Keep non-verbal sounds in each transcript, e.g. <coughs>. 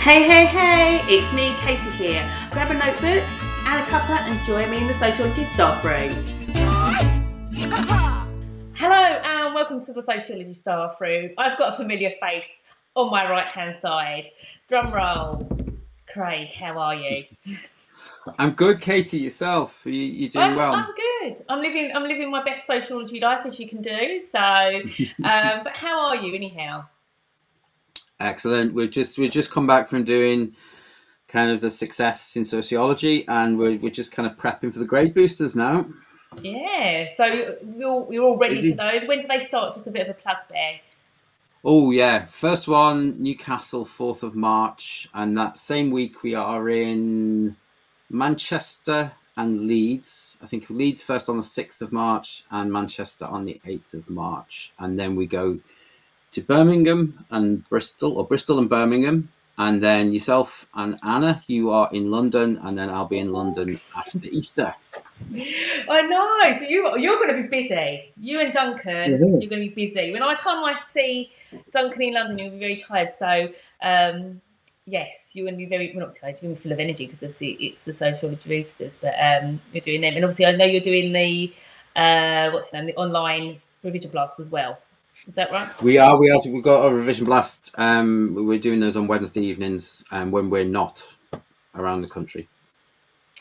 Hey, hey, hey, it's me, Katie here. Grab a notebook and a cuppa and join me in the Sociology staff room. Hello and welcome to the Sociology staff room. I've got a familiar face on my right hand side. Drum roll. Craig, how are you? I'm good, Katie. Yourself? You, you doing I'm, well? I'm good. I'm living. I'm living my best sociology life as you can do. So, <laughs> um, but how are you anyhow? Excellent. We've just we've just come back from doing kind of the success in sociology, and we're we're just kind of prepping for the grade boosters now. Yeah. So we're, all, you're all ready Is for those. When do they start? Just a bit of a plug there. Oh yeah, first one Newcastle, fourth of March, and that same week we are in Manchester and Leeds. I think Leeds first on the sixth of March, and Manchester on the eighth of March, and then we go to Birmingham and Bristol, or Bristol and Birmingham, and then yourself and Anna, you are in London, and then I'll be in London after Easter. <laughs> I know. So you you're going to be busy. You and Duncan, Mhm. you're going to be busy. When I time I see Duncan in London, you'll be very tired. So um, yes, you're going to be very well, not tired. You're going to be full of energy because obviously it's the social sociology roosters. But um, you're doing them, and obviously I know you're doing the uh, what's the name, the online revision blast as well. Is that right? We are. We are. We've got a revision blast. Um, we're doing those on Wednesday evenings, um, when we're not around the country.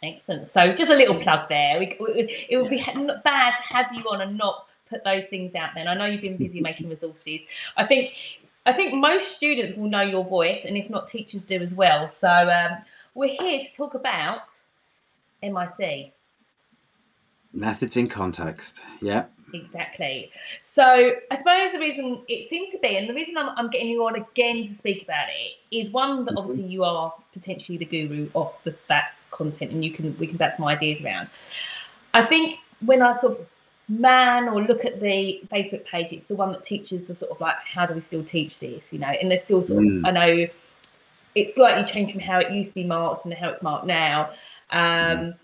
Excellent. So just a little plug there. We, we- it would be not bad to have you on and not put those things out there. And I know you've been busy <laughs> making resources. I think I think most students will know your voice, and if not, teachers do as well. So um, we're here to talk about MIC. Methods in context. Yeah. Exactly. So I suppose the reason it seems to be, and the reason I'm, I'm getting you on again to speak about it, is one that obviously you are potentially the guru of the, that content, and you can we can bat some ideas around. I think when I sort of man or look at the Facebook page, it's the one that teaches the sort of like how do we still teach this, you know, and there's still sort of Mm. I know it's slightly changed from how it used to be marked and how it's marked now. Um,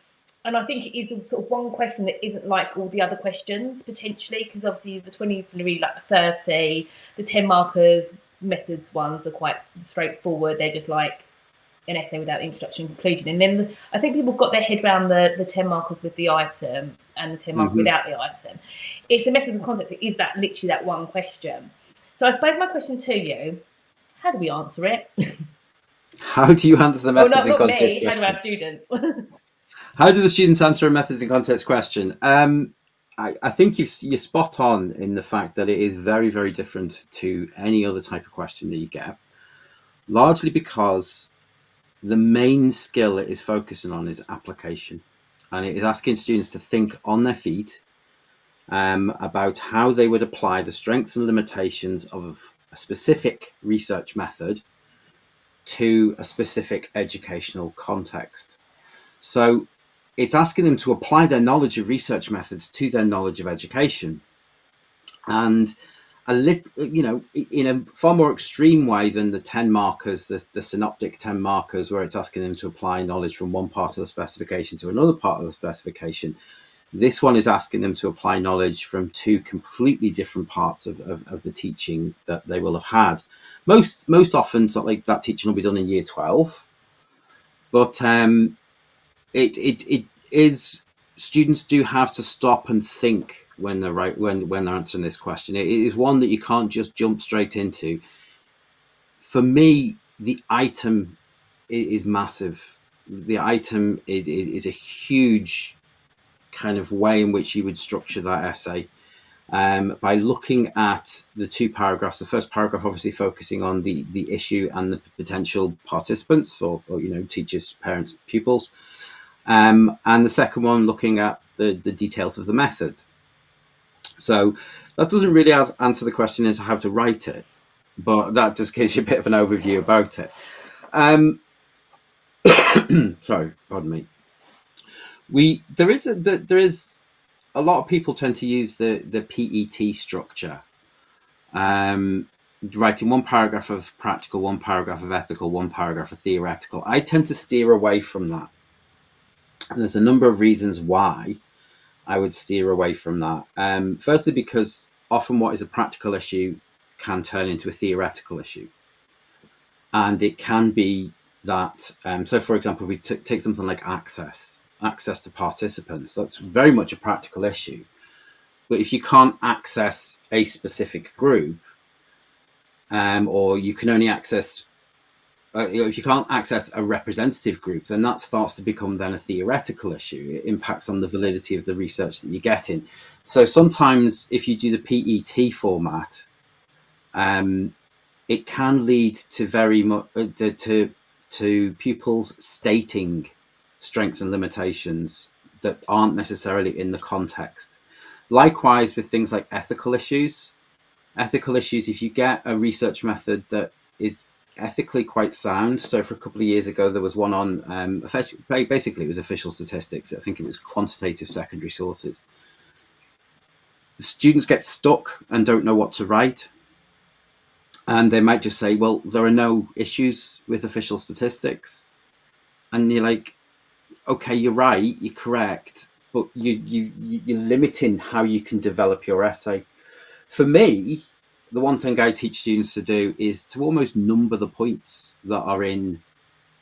and I think it is sort of one question that isn't like all the other questions potentially, because obviously the 20 is going to be like the 30, the 10 markers methods ones are quite straightforward. They're just like an essay without introduction and conclusion. And then the, I think people got their head around the, the 10 markers with the item and the 10 marker Mhm. without the item. It's the methods and context. It is that literally that one question. So I suppose my question to you, how do we answer it? <laughs> How do you answer the Well, methods not, not context me, how do question? our students? <laughs> How do the students answer a methods and context question? Um, I, I think you've, you're spot on in the fact that it is very, very different to any other type of question that you get, largely because the main skill it is focusing on is application. And it is asking students to think on their feet um, about how they would apply the strengths and limitations of a specific research method to a specific educational context. So it's asking them to apply their knowledge of research methods to their knowledge of education. And a lit, you know, in a far more extreme way than the 10 markers, the, the synoptic 10 markers, where it's asking them to apply knowledge from one part of the specification to another part of the specification. This one is asking them to apply knowledge from two completely different parts of, of, of the teaching that they will have had. Most most often, like that teaching will be done in year 12. But um, it it it is students do have to stop and think when they're right when when they're answering this question. It is one that you can't just jump straight into. For me, the item is massive. The item is, is, is a huge kind of way in which you would structure that essay. Um, by looking at the two paragraphs, the first paragraph obviously focusing on the the issue and the potential participants, or, or you know, teachers, parents, pupils, um, and the second one looking at the, the details of the method. So that doesn't really answer the question as how to write it, but that just gives you a bit of an overview about it. Um, <coughs> sorry, pardon me. We there is a, there is a lot of people tend to use the the PET structure, um, writing one paragraph of practical, one paragraph of ethical, one paragraph of theoretical. I tend to steer away from that. And there's a number of reasons why I would steer away from that. Um, firstly, because often what is a practical issue can turn into a theoretical issue. and it can be that. Um, so, for example, we t- take something like access, access to participants. That's very much a practical issue. But if you can't access a specific group, um, or you can only access uh, if you can't access a representative group, then that starts to become then a theoretical issue. It impacts on the validity of the research that you're getting. So sometimes, if you do the PET format, um, it can lead to very much uh, to to pupils stating strengths and limitations that aren't necessarily in the context. Likewise, with things like ethical issues, ethical issues, if you get a research method that is ethically quite sound. So for a couple of years ago, there was one on um, basically it was official statistics. I think it was quantitative secondary sources. Students get stuck and don't know what to write, and they might just say, "Well, there are no issues with official statistics," and you're like, "Okay, you're right, you're correct." But you you you're limiting how you can develop your essay. For me, the one thing I teach students to do is to almost number the points that are in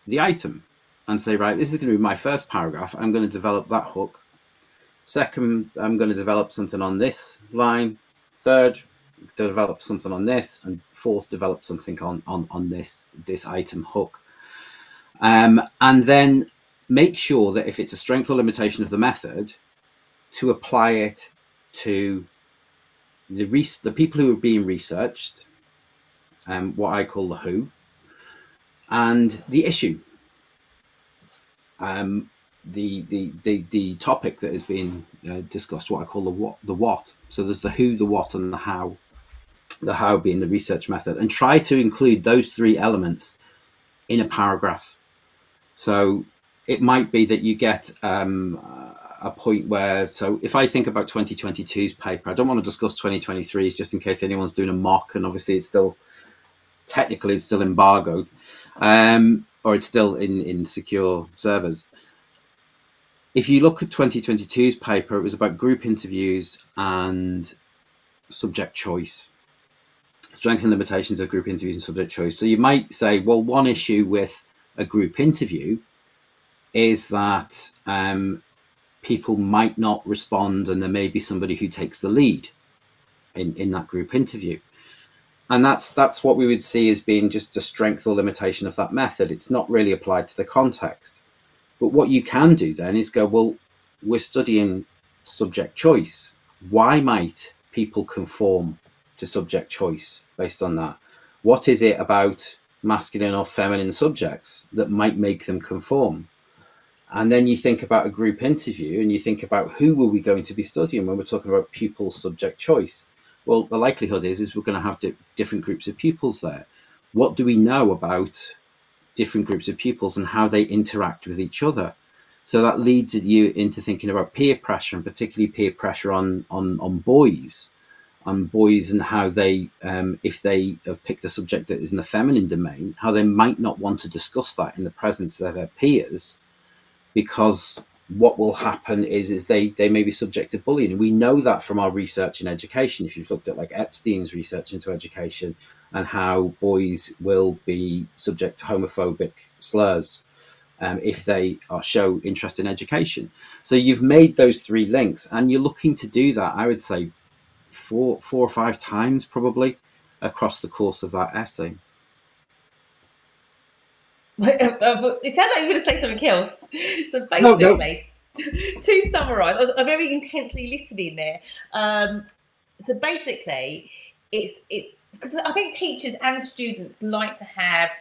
the item and say, right, this is going to be my first paragraph. I'm going to develop that hook. Second, I'm going to develop something on this line. Third, develop something on this, and fourth, develop something on on on this this item hook. Um, and then make sure that if it's a strength or limitation of the method, to apply it to the res- the people who are being researched, um, what I call the who, and the issue, um, the, the the the topic that is being uh, discussed, what I call the what the what. So there's the who, the what, and the how. The how being the research method, and try to include those three elements in a paragraph. So it might be that you get um, a point where so if I think about 2022's paper, I don't want to discuss 2023s just in case anyone's doing a mock, and obviously it's still technically it's still embargoed, um, or it's still in in secure servers. If you look at 2022's paper, it was about group interviews and subject choice, strengths and limitations of group interviews and subject choice. So you might say, well, one issue with a group interview is that um, people might not respond and there may be somebody who takes the lead in, in that group interview. And that's that's what we would see as being just a strength or limitation of that method. It's not really applied to the context. But what you can do then is go well we're studying subject choice. Why might people conform to subject choice based on that? What is it about masculine or feminine subjects that might make them conform and then you think about a group interview and you think about who are we going to be studying when we're talking about pupil subject choice. Well, the likelihood is is we're going to have di- different groups of pupils there. What do we know about different groups of pupils and how they interact with each other? So that leads you into thinking about peer pressure and particularly peer pressure on on on boys, on boys and how they, um, if they have picked a subject that is in the feminine domain, how they might not want to discuss that in the presence of their peers because what will happen is is they they may be subject to bullying. We know that from our research in education. If you've looked at like epstein's research into education and how boys will be subject to homophobic slurs um, if they are, show interest in education. So you've made those three links and you're looking to do that i would say four four or five times probably across the course of that essay it sounds like you're going to say something else. <laughs> So basically, no, no. <laughs> to summarise, I was very intensely listening there. Um, so basically, it's it's because I think teachers and students like to have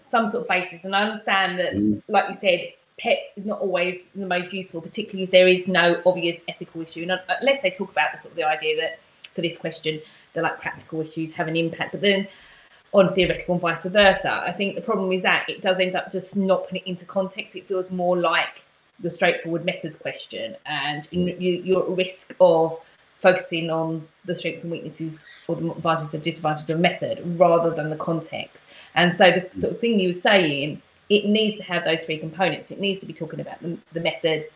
some sort of basis, and I understand that, mm. like you said, pets is not always the most useful, particularly if there is no obvious ethical issue. And uh, let's talk about the sort of the idea that for this question, the like practical issues have an impact, but then on theoretical and vice versa. I think the problem is that it does end up just not putting it into context. It feels more like the straightforward methods question, and you, are at risk of focusing on the strengths and weaknesses or the advantages and disadvantages of method rather than the context. And so the sort of thing you were saying, it needs to have those three components. It needs to be talking about the, the method,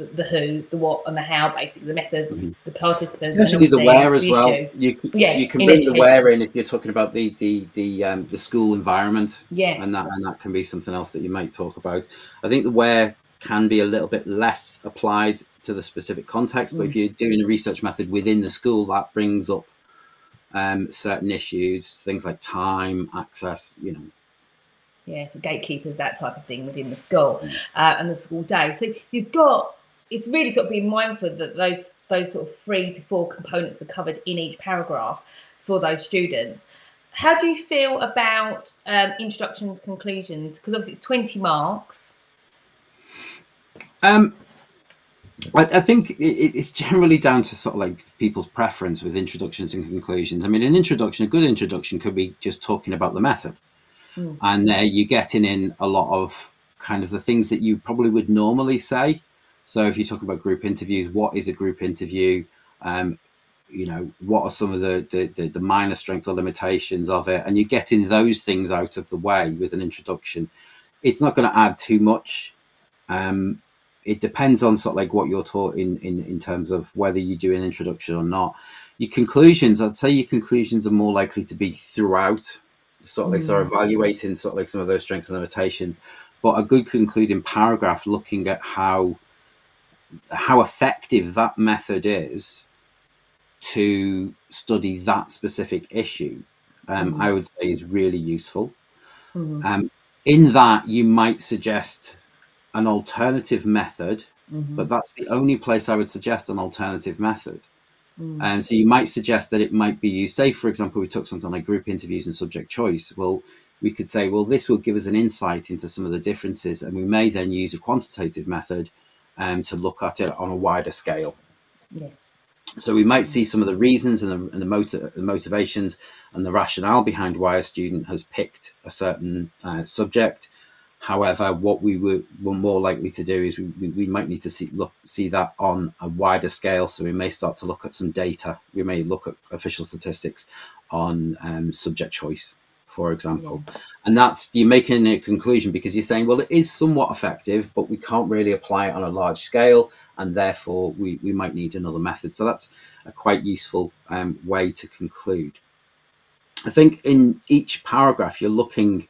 the, the who, the what, and the how, basically the method, mm-hmm. the participants, essentially the where as the well. You, yeah, you can bring the where in if you're talking about the the the um, the school environment. Yeah, and that and that can be something else that you might talk about. I think the where can be a little bit less applied to the specific context, but mm. if you're doing a research method within the school, that brings up um, certain issues, things like time, access, you know, yeah, so gatekeepers, that type of thing within the school mm. uh, and the school day. So you've got it's really sort of being mindful that those those sort of three to four components are covered in each paragraph for those students. How do you feel about um, introductions, conclusions? Because obviously it's twenty marks. Um, I, I think it, it's generally down to sort of like people's preference with introductions and conclusions. I mean, an introduction, a good introduction, could be just talking about the method Mm. And uh, you're getting in a lot of kind of the things that you probably would normally say. So if you talk about group interviews, what is a group interview? Um, you know, what are some of the, the, the, the minor strengths or limitations of it? And you're getting those things out of the way with an introduction. It's not going to add too much. Um, it depends on sort of like what you're taught in, in, in terms of whether you do an introduction or not. Your conclusions, I'd say your conclusions are more likely to be throughout sort of like mm. sort of evaluating sort of like some of those strengths and limitations, but a good concluding paragraph looking at how how effective that method is to study that specific issue, um, mm. I would say is really useful. Mm. Um, in that, you might suggest an alternative method, mm-hmm. but that's the only place I would suggest an alternative method. Mm. And so you might suggest that it might be used. Say, for example, we took something like group interviews and subject choice. Well, we could say, well, this will give us an insight into some of the differences, and we may then use a quantitative method um, to look at it on a wider scale. Yeah. So we might see some of the reasons and the, and the, motiv- the, motivations and the rationale behind why a student has picked a certain uh, subject. However, what we were, were more likely to do is we, we, we, might need to see look see that on a wider scale. So we may start to look at some data. We may look at official statistics on um, subject choice, for example. Yeah. And that's you're making a conclusion because you're saying, well, it is somewhat effective, but we can't really apply it on a large scale, and therefore we, we might need another method. So that's a quite useful um, way to conclude. I think in each paragraph you're looking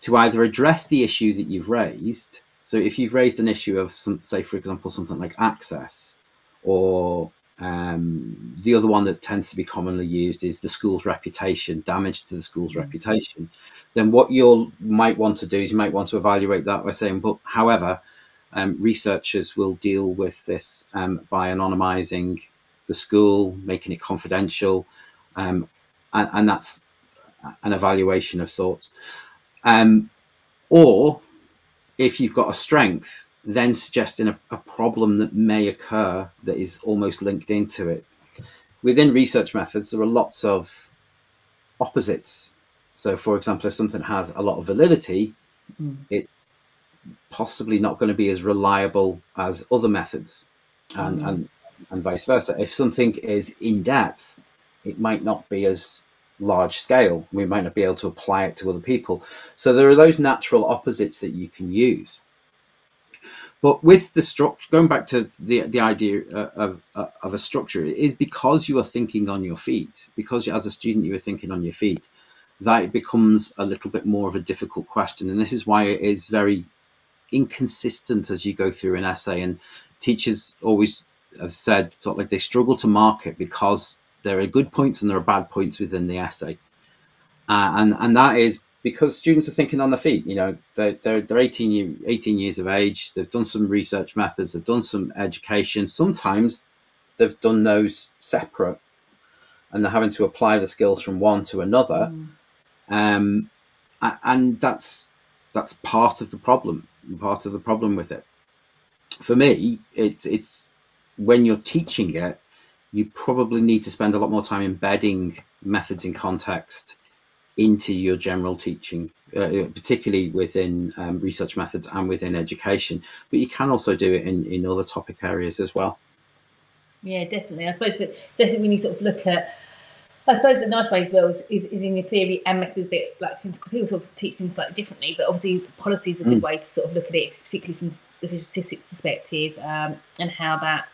to either address the issue that you've raised. So if you've raised an issue of, some, say, for example, something like access, or um, the other one that tends to be commonly used is the school's reputation, damage to the school's mm-hmm. reputation. Then what you might want to do is you might want to evaluate that by saying, but however, um, researchers will deal with this um, by anonymizing the school, making it confidential, um, and, and, that's an evaluation of sorts. Um, or if you've got a strength, then suggesting a, a problem that may occur that is almost linked into it. Within research methods, there are lots of opposites. So, for example, if something has a lot of validity, mm. it's possibly not going to be as reliable as other methods, and, mm. and and vice versa. If something is in depth, it might not be as large scale. We might not be able to apply it to other people. So there are those natural opposites that you can use. But with the structure, going back to the the idea uh, of uh, of a structure, is because you are thinking on your feet. Because as a student you are thinking on your feet, that it becomes a little bit more of a difficult question. And this is why it is very inconsistent as you go through an essay. And teachers always have said sort of like they struggle to mark it because there are good points and there are bad points within the essay, uh, and and that is because students are thinking on their feet. You know, they're they're, they're 18, year, 18 years of age. They've done some research methods. They've done some education. Sometimes they've done those separate, and they're having to apply the skills from one to another. Mm. Um, and that's that's part of the problem. Part of the problem with it. For me, it's it's when you're teaching it, you probably need to spend a lot more time embedding methods in context into your general teaching, uh, particularly within um, research methods and within education. But you can also do it in, in other topic areas as well. Yeah, definitely. I suppose, but definitely when you sort of look at I suppose a nice way as well is, is, is in your theory and method a bit like things because people sort of teach things slightly differently, but obviously policy is a good mm. way to sort of look at it, particularly from the statistics perspective, um, and how that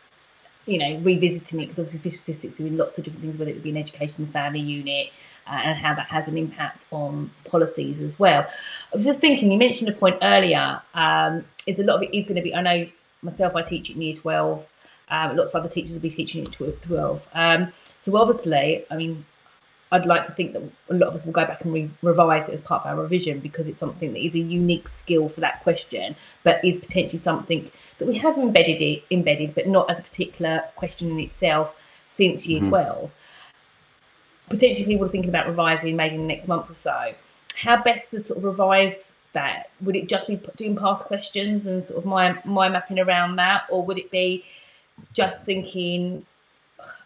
you know revisiting it because obviously visual statistics in lots of different things, whether it be an education and family unit. Uh, and how that has an impact on policies as well. I was just thinking, you mentioned a point earlier. Um, is a lot of it is going to be. I know myself. I teach in year twelve. Um, lots of other teachers will be teaching at 12. Um, so obviously, I mean, I'd like to think that a lot of us will go back and re- revise it as part of our revision because it's something that is a unique skill for that question, but is potentially something that we have embedded it, embedded, but not as a particular question in itself since year mm-hmm. 12. Potentially, people are thinking about revising maybe in the next month or so. How best to sort of revise that? Would it just be doing past questions and sort of my my mapping around that, or would it be just thinking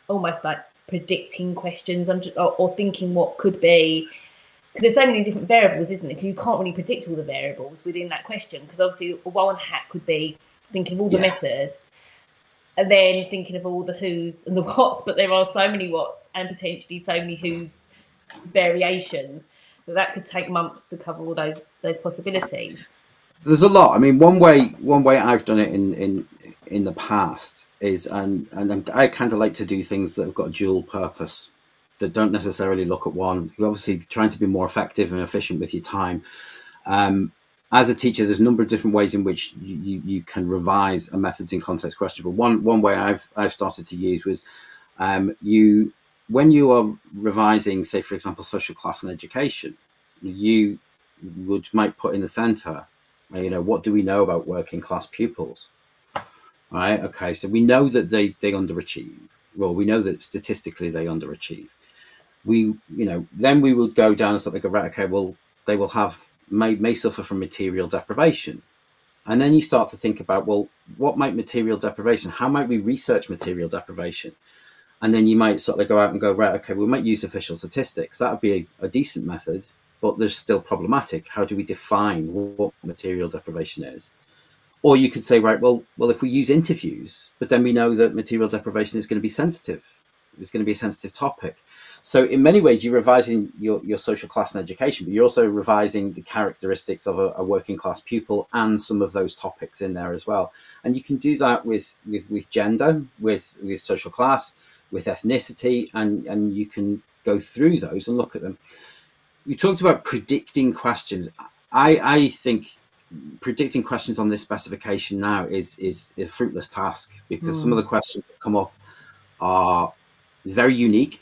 almost like predicting questions I'm just, or, or thinking what could be because there's so many different variables, isn't there? Because you can't really predict all the variables within that question. Because obviously, one hack could be thinking of all the yeah. methods, and then thinking of all the who's and the what's. But there are so many what's and potentially so many who's variations that that could take months to cover all those those possibilities. There's a lot. I mean, one way one way I've done it in in in the past is and and I kind of like to do things that have got dual purpose that don't necessarily look at one. You're obviously trying to be more effective and efficient with your time. Um, as a teacher, there's a number of different ways in which you, you, can revise a methods in context question. But one one way I've I've started to use was um, you when you are revising, say for example, social class and education, you would might put in the centre, you know, what do we know about working class pupils? Right? Okay, so we know that they they underachieve. Well, we know that statistically they underachieve. We, you know, then we would go down and something like, right, okay, well, they will have may may suffer from material deprivation, and then you start to think about, well, what might material deprivation? How might we research material deprivation? And then you might sort of go out and go, right, okay, we might use official statistics. That would be a, a decent method, but there's still problematic. How do we define what material deprivation is? Or you could say, right, well, well, if we use interviews, but then we know that material deprivation is going to be sensitive, it's going to be a sensitive topic. So in many ways, you're revising your, your social class and education, but you're also revising the characteristics of a, a, working class pupil and some of those topics in there as well. And you can do that with with, with gender, with with social class, with ethnicity, and and you can go through those and look at them. You talked about predicting questions. I I think predicting questions on this specification now is is a fruitless task because mm. some of the hmm. questions that come up are very unique,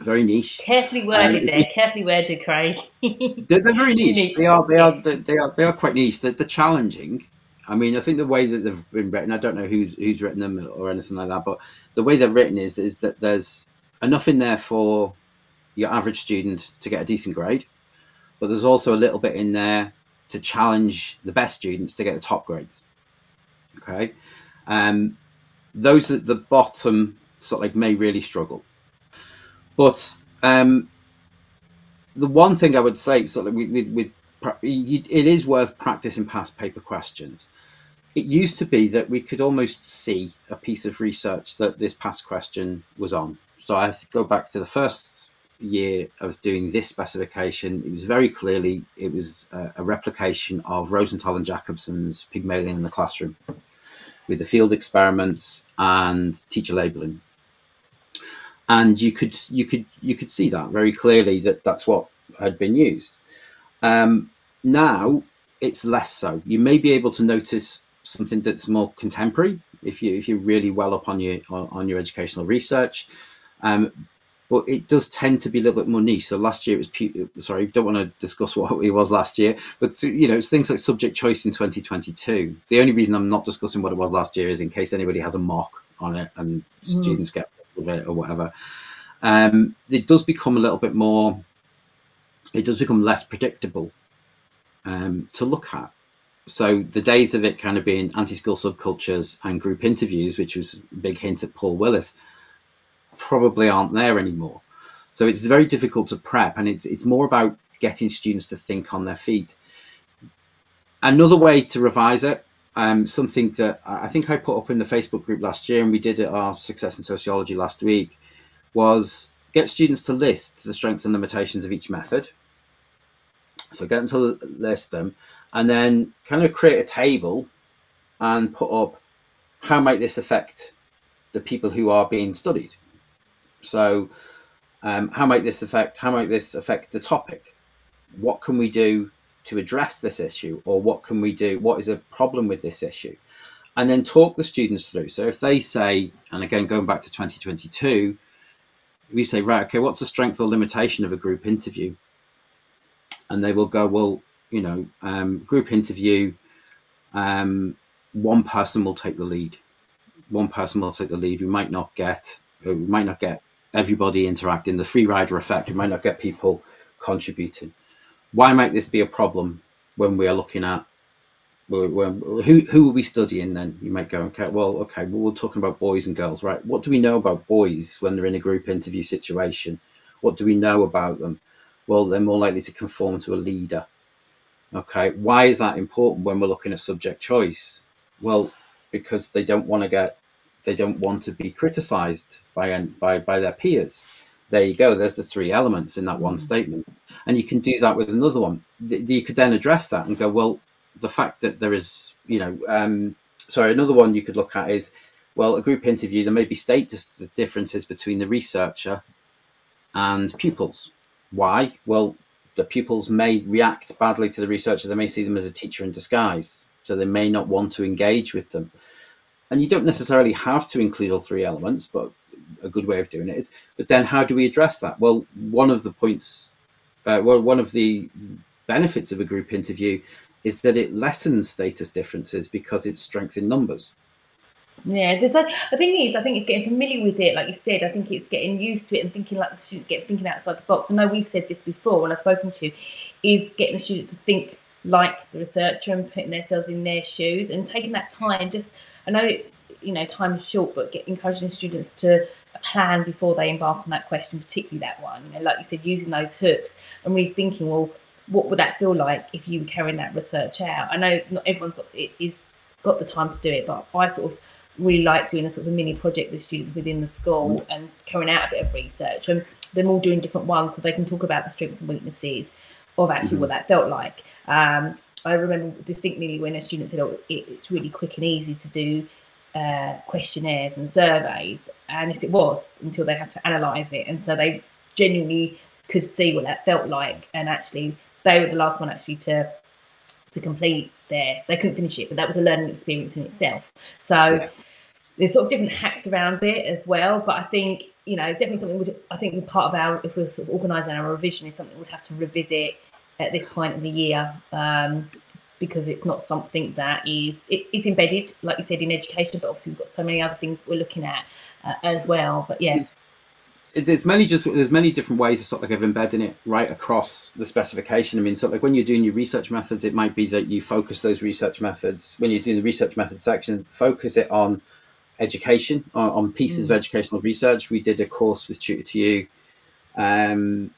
very niche. Carefully worded there, you, carefully worded, Craig. <laughs> they're, they're, very niche. They are, they are, they, they are, they are quite niche. They're, they're, challenging. I mean, I think the way that they've been written, I don't know who's who's written them or anything like that, but the way they're written is is that there's enough in there for your average student to get a decent grade, but there's also a little bit in there to challenge the best students to get the top grades. Okay, um, those at the bottom sort of like may really struggle, but um, the one thing I would say, sort of, with, with, with it is worth practicing past paper questions. It used to be that we could almost see a piece of research that this past question was on. So I have to go back to the first year of doing this specification, it was very clearly it was a, a replication of Rosenthal and Jacobson's Pygmalion in the classroom, with the field experiments and teacher labeling. And you could you could you could see that very clearly that that's what had been used. Um, now it's less so. You may be able to notice something that's more contemporary if you if you're really well up on your on your educational research. Um, but it does tend to be a little bit more niche. So last year it was sorry, don't want to discuss what it was last year, but you know it's things like subject choice in 2022. The only reason I'm not discussing what it was last year is in case anybody has a mock on it and mm. students get with it or whatever. Um, it does become a little bit more. It does become less predictable um, to look at. So the days of it kind of being anti-school subcultures and group interviews, which was a big hint at Paul Willis probably aren't there anymore. So it's very difficult to prep, and it's it's more about getting students to think on their feet. Another way to revise it, um, something that I think I put up in the Facebook group last year, and we did at our Success in Sociology last week, was get students to list the strengths and limitations of each method. So get them to list them, and then kind of create a table and put up how might this affect the people who are being studied. So um, how might this affect? How might this affect the topic? What can we do to address this issue, or what can we do? What is a problem with this issue? And then talk the students through. So if they say, and again going back to 2022, we say, right, okay, what's the strength or limitation of a group interview? And they will go, well, you know, um, group interview, um, one person will take the lead. One person will take the lead. We might not get, we might not get everybody interacting. The free rider effect. We might not get people contributing. Why might this be a problem when we are looking at when, who who are we studying then? You might go, okay, well, okay, well, we're talking about boys and girls, right? What do we know about boys when they're in a group interview situation? What do we know about them? Well, they're more likely to conform to a leader. Okay, why is that important when we're looking at subject choice? Well, because they don't want to get, they don't want to be criticised by by by their peers. There you go. There's the three elements in that one mm-hmm. statement, and you can do that with another one. You could then address that and go, well, the fact that there is, you know, um, sorry, another one you could look at is, well, a group interview, there may be status differences between the researcher and pupils. Why? Well, the pupils may react badly to the researcher. They may see them as a teacher in disguise. So they may not want to engage with them. And you don't necessarily have to include all three elements, but a good way of doing it is. But then how do we address that? Well, one of the points, uh, well, one of the benefits of a group interview is that it lessens status differences because it's strength in numbers. Yeah, there's a, the thing is, I think it's getting familiar with it, like you said. I think it's getting used to it and thinking like the students get thinking outside the box. I know we've said this before when I've spoken to is getting the students to think like the researcher and putting themselves in their shoes and taking that time. Just I know it's you know time is short, but get, encouraging students to plan before they embark on that question, particularly that one. You know, like you said, using those hooks and really thinking, well, what would that feel like if you were carrying that research out? I know not everyone's got it is got the time to do it, but I sort of really like doing a sort of a mini project with students within the school mm. and carrying out a bit of research and them all doing different ones so they can talk about the strengths and weaknesses of actually mm-hmm. what that felt like. Um, I remember distinctly when a student said, "Oh, it, it's really quick and easy to do uh, questionnaires and surveys," and yes, it was until they had to analyse it, and so they genuinely could see what that felt like and actually they were the last one actually to to complete their they couldn't finish it but that was a learning experience in itself so yeah. there's sort of different hacks around it as well but i think you know definitely something would i think part of our if we're sort of organizing our revision is something we'd have to revisit at this point of the year um, because it's not something that is it is embedded like you said in education but obviously we've got so many other things we're looking at uh, as well but yeah there's many just there's many different ways of sort of like embedding it right across the specification. I mean, sort of like when you're doing your research methods, it might be that you focus those research methods when you're doing the research method section, focus it on education, on, on pieces mm. of educational research. We did a course with tutor2u, um,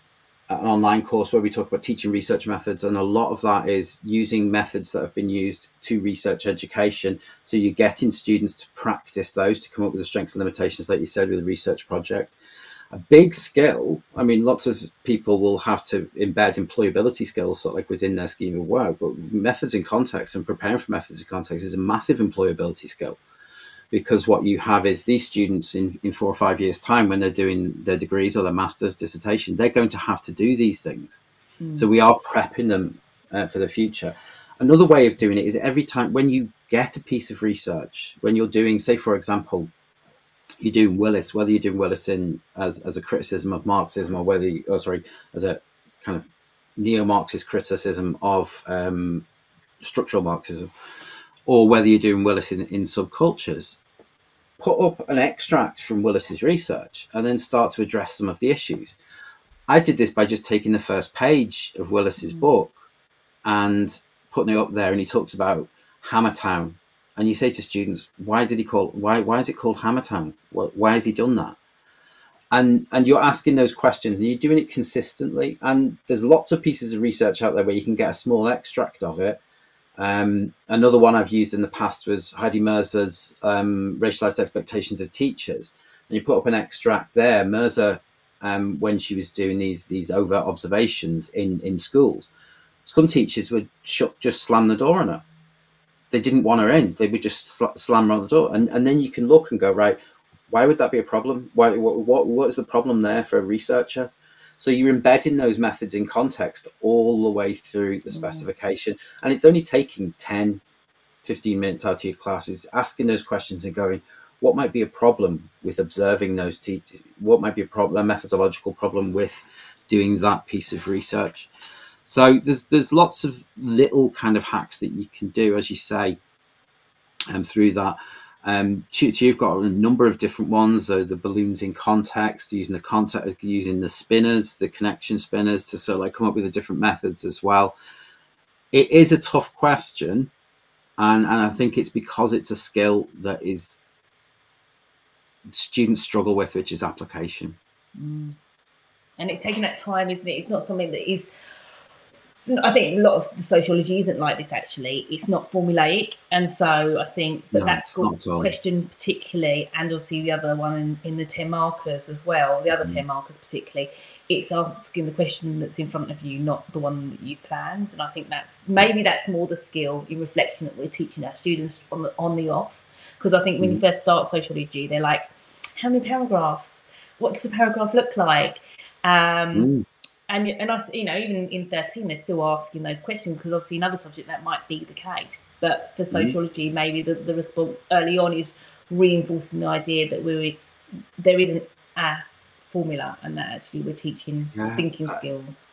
an online course where we talk about teaching research methods, and a lot of that is using methods that have been used to research education. So you're getting students to practice those to come up with the strengths and limitations, like you said, with a research project a big skill. I mean, lots of people will have to embed employability skills sort of like within their scheme of work, but methods in context and preparing for methods in context is a massive employability skill because what you have is these students in, in four or five years' time when they're doing their degrees or their master's dissertation, they're going to have to do these things. Mm. So we are prepping them uh, for the future. Another way of doing it is every time when you get a piece of research, when you're doing, say, for example, you're doing Willis, whether you're doing Willis in as, as a criticism of Marxism or whether, you, oh, sorry, as a kind of neo-Marxist criticism of um, structural Marxism, or whether you're doing Willis in, in subcultures, put up an extract from Willis's research and then start to address some of the issues. I did this by just taking the first page of Willis's mm. book and putting it up there, and he talks about Hammertown and you say to students, why did he call? Why why is it called Hammertown? Why has he done that? And and you're asking those questions, and you're doing it consistently. And there's lots of pieces of research out there where you can get a small extract of it. Um, another one I've used in the past was Heidi Mirza's um, racialized expectations of teachers, and you put up an extract there. Mirza um, when she was doing these these overt observations in in schools. Some teachers would just slam the door on her. They didn't want her in. They would just sl- slam her on the door, and and then you can look and go right. Why would that be a problem? Why what what, what is the problem there for a researcher? So you're embedding those methods in context all the way through the mm. specification, and it's only taking 10, 15 minutes out of your classes, asking those questions and going, what might be a problem with observing those teachers? What might be a problem, a methodological problem with doing that piece of research? So there's there's lots of little kind of hacks that you can do, as you say, um, through that. Um, you've got a number of different ones. So the balloons in context, using the context, using the spinners, the connection spinners to sort of like come up with the different methods as well. It is a tough question, and and I think it's because it's a skill that is students struggle with, which is application. Mm. And it's taking that time, isn't it? It's not something that is. I think a lot of sociology isn't like this. Actually, it's not formulaic, and so I think that no, that school question particularly, and also the other one in, in, the ten markers as well, the other mm. ten markers particularly, it's asking the question that's in front of you, not the one that you've planned. And I think that's maybe that's more the skill in reflection that we're teaching our students on the on the off because I think when you mm. first start sociology, they're like, how many paragraphs? What does a paragraph look like? Um, mm. And and us, you know, even in thirteen, they're still asking those questions because obviously in other subjects that might be the case, but for mm. sociology, mm. maybe the, the response early on is reinforcing the idea that we there isn't a formula and that actually we're teaching yeah. thinking skills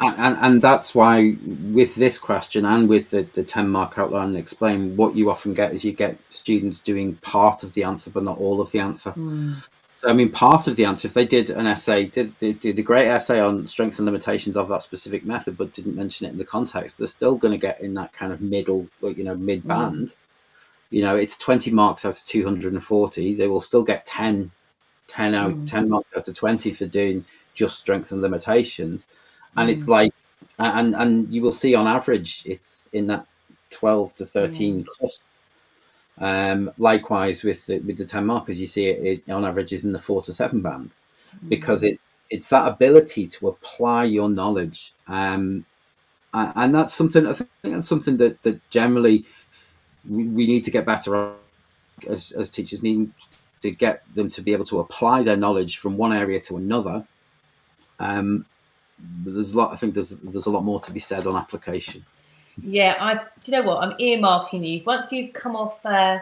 and, and that's why with this question and with the, the 10 mark outline and explain what you often get is you get students doing part of the answer but not all of the answer mm. So i mean part of the answer if they did an essay did, did, did a great essay on strengths and limitations of that specific method but didn't mention it in the context they're still going to get in that kind of middle you know mid band mm. you know it's 20 marks out of 240 they will still get 10 10 out mm. 10 marks out of 20 for doing just strengths and limitations and it's mm. like and and you will see on average it's in that 12 to 13 cost um, likewise with the, with the 10 markers you see it, it, on average is in the 4 to 7 band because mm. it's it's that ability to apply your knowledge um, and that's something i think that's something that, that generally we, we need to get better at as, as teachers need to get them to be able to apply their knowledge from one area to another um, there's a lot. I think there's there's a lot more to be said on application. Yeah, I. Do you know what? I'm earmarking you. Once you've come off, uh,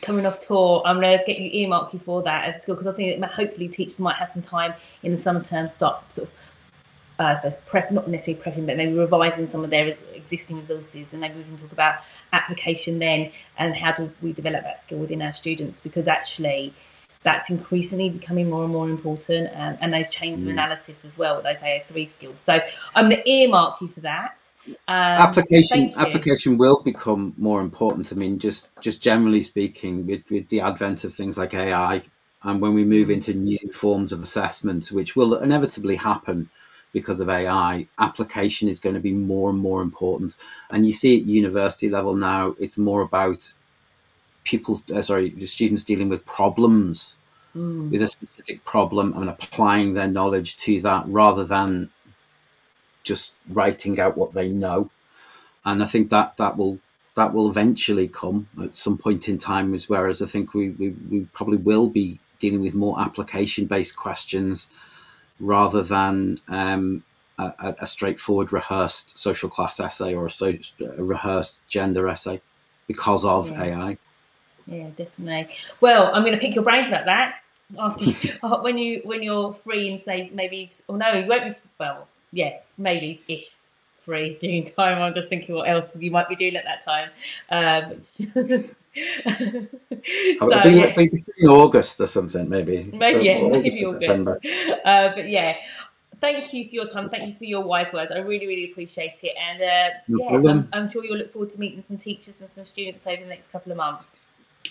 coming off tour, I'm gonna get you earmark you for that as school because I think that hopefully teachers might have some time in the summer term start sort of. Uh, I suppose prep, not necessarily prepping, but maybe revising some of their existing resources, and maybe we can talk about application then and how do we develop that skill within our students because actually that's increasingly becoming more and more important um, and those chains mm. of analysis as well with those AO3 skills. So I'm going to earmark you for that. Um, application application will become more important. I mean, just just generally speaking, with, with the advent of things like AI and when we move mm. into new forms of assessment, which will inevitably happen because of AI, application is going to be more and more important. And you see at university level now, it's more about pupils, uh, sorry, the students dealing with problems, mm. with a specific problem, and applying their knowledge to that rather than just writing out what they know. And I think that that will that will eventually come at some point in time. As whereas I think we we, we probably will be dealing with more application based questions rather than um, a, a, straightforward rehearsed social class essay or a, so, a rehearsed gender essay because of yeah. AI. Yeah, definitely. Well, I'm going to pick your brains about that after you, <laughs> <laughs> when you when you're free and say maybe. or no, you won't be. Well, yeah, maybe ish free <laughs> during time. I'm just thinking what else you might be doing at that time. Um, so, yeah. maybe in August or something, maybe. Maybe yeah, August maybe August. Uh, but yeah, thank you for your time. Thank you for your wise words. I really, really appreciate it. And uh, no yeah, I'm, I'm, sure you'll look forward to meeting some teachers and some students over the next couple of months.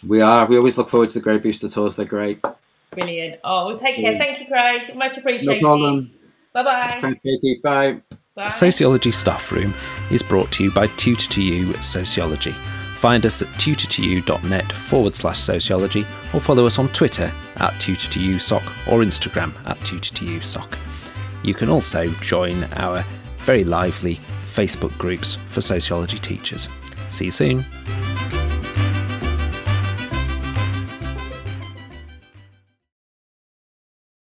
We are. We always look forward to the Grade Booster tours. They're great. Brilliant. Oh, well, take care. Thank you, Craig. Much appreciated. No problem. Bye bye. Thanks, Katie. Bye. Bye. Sociology Staff Room is brought to you by tutor2u Sociology. Find us at tutor2u.net forward slash sociology or follow us on Twitter at tutor2usoc or Instagram at tutor2usoc. You can also join our very lively Facebook groups for sociology teachers. See you soon.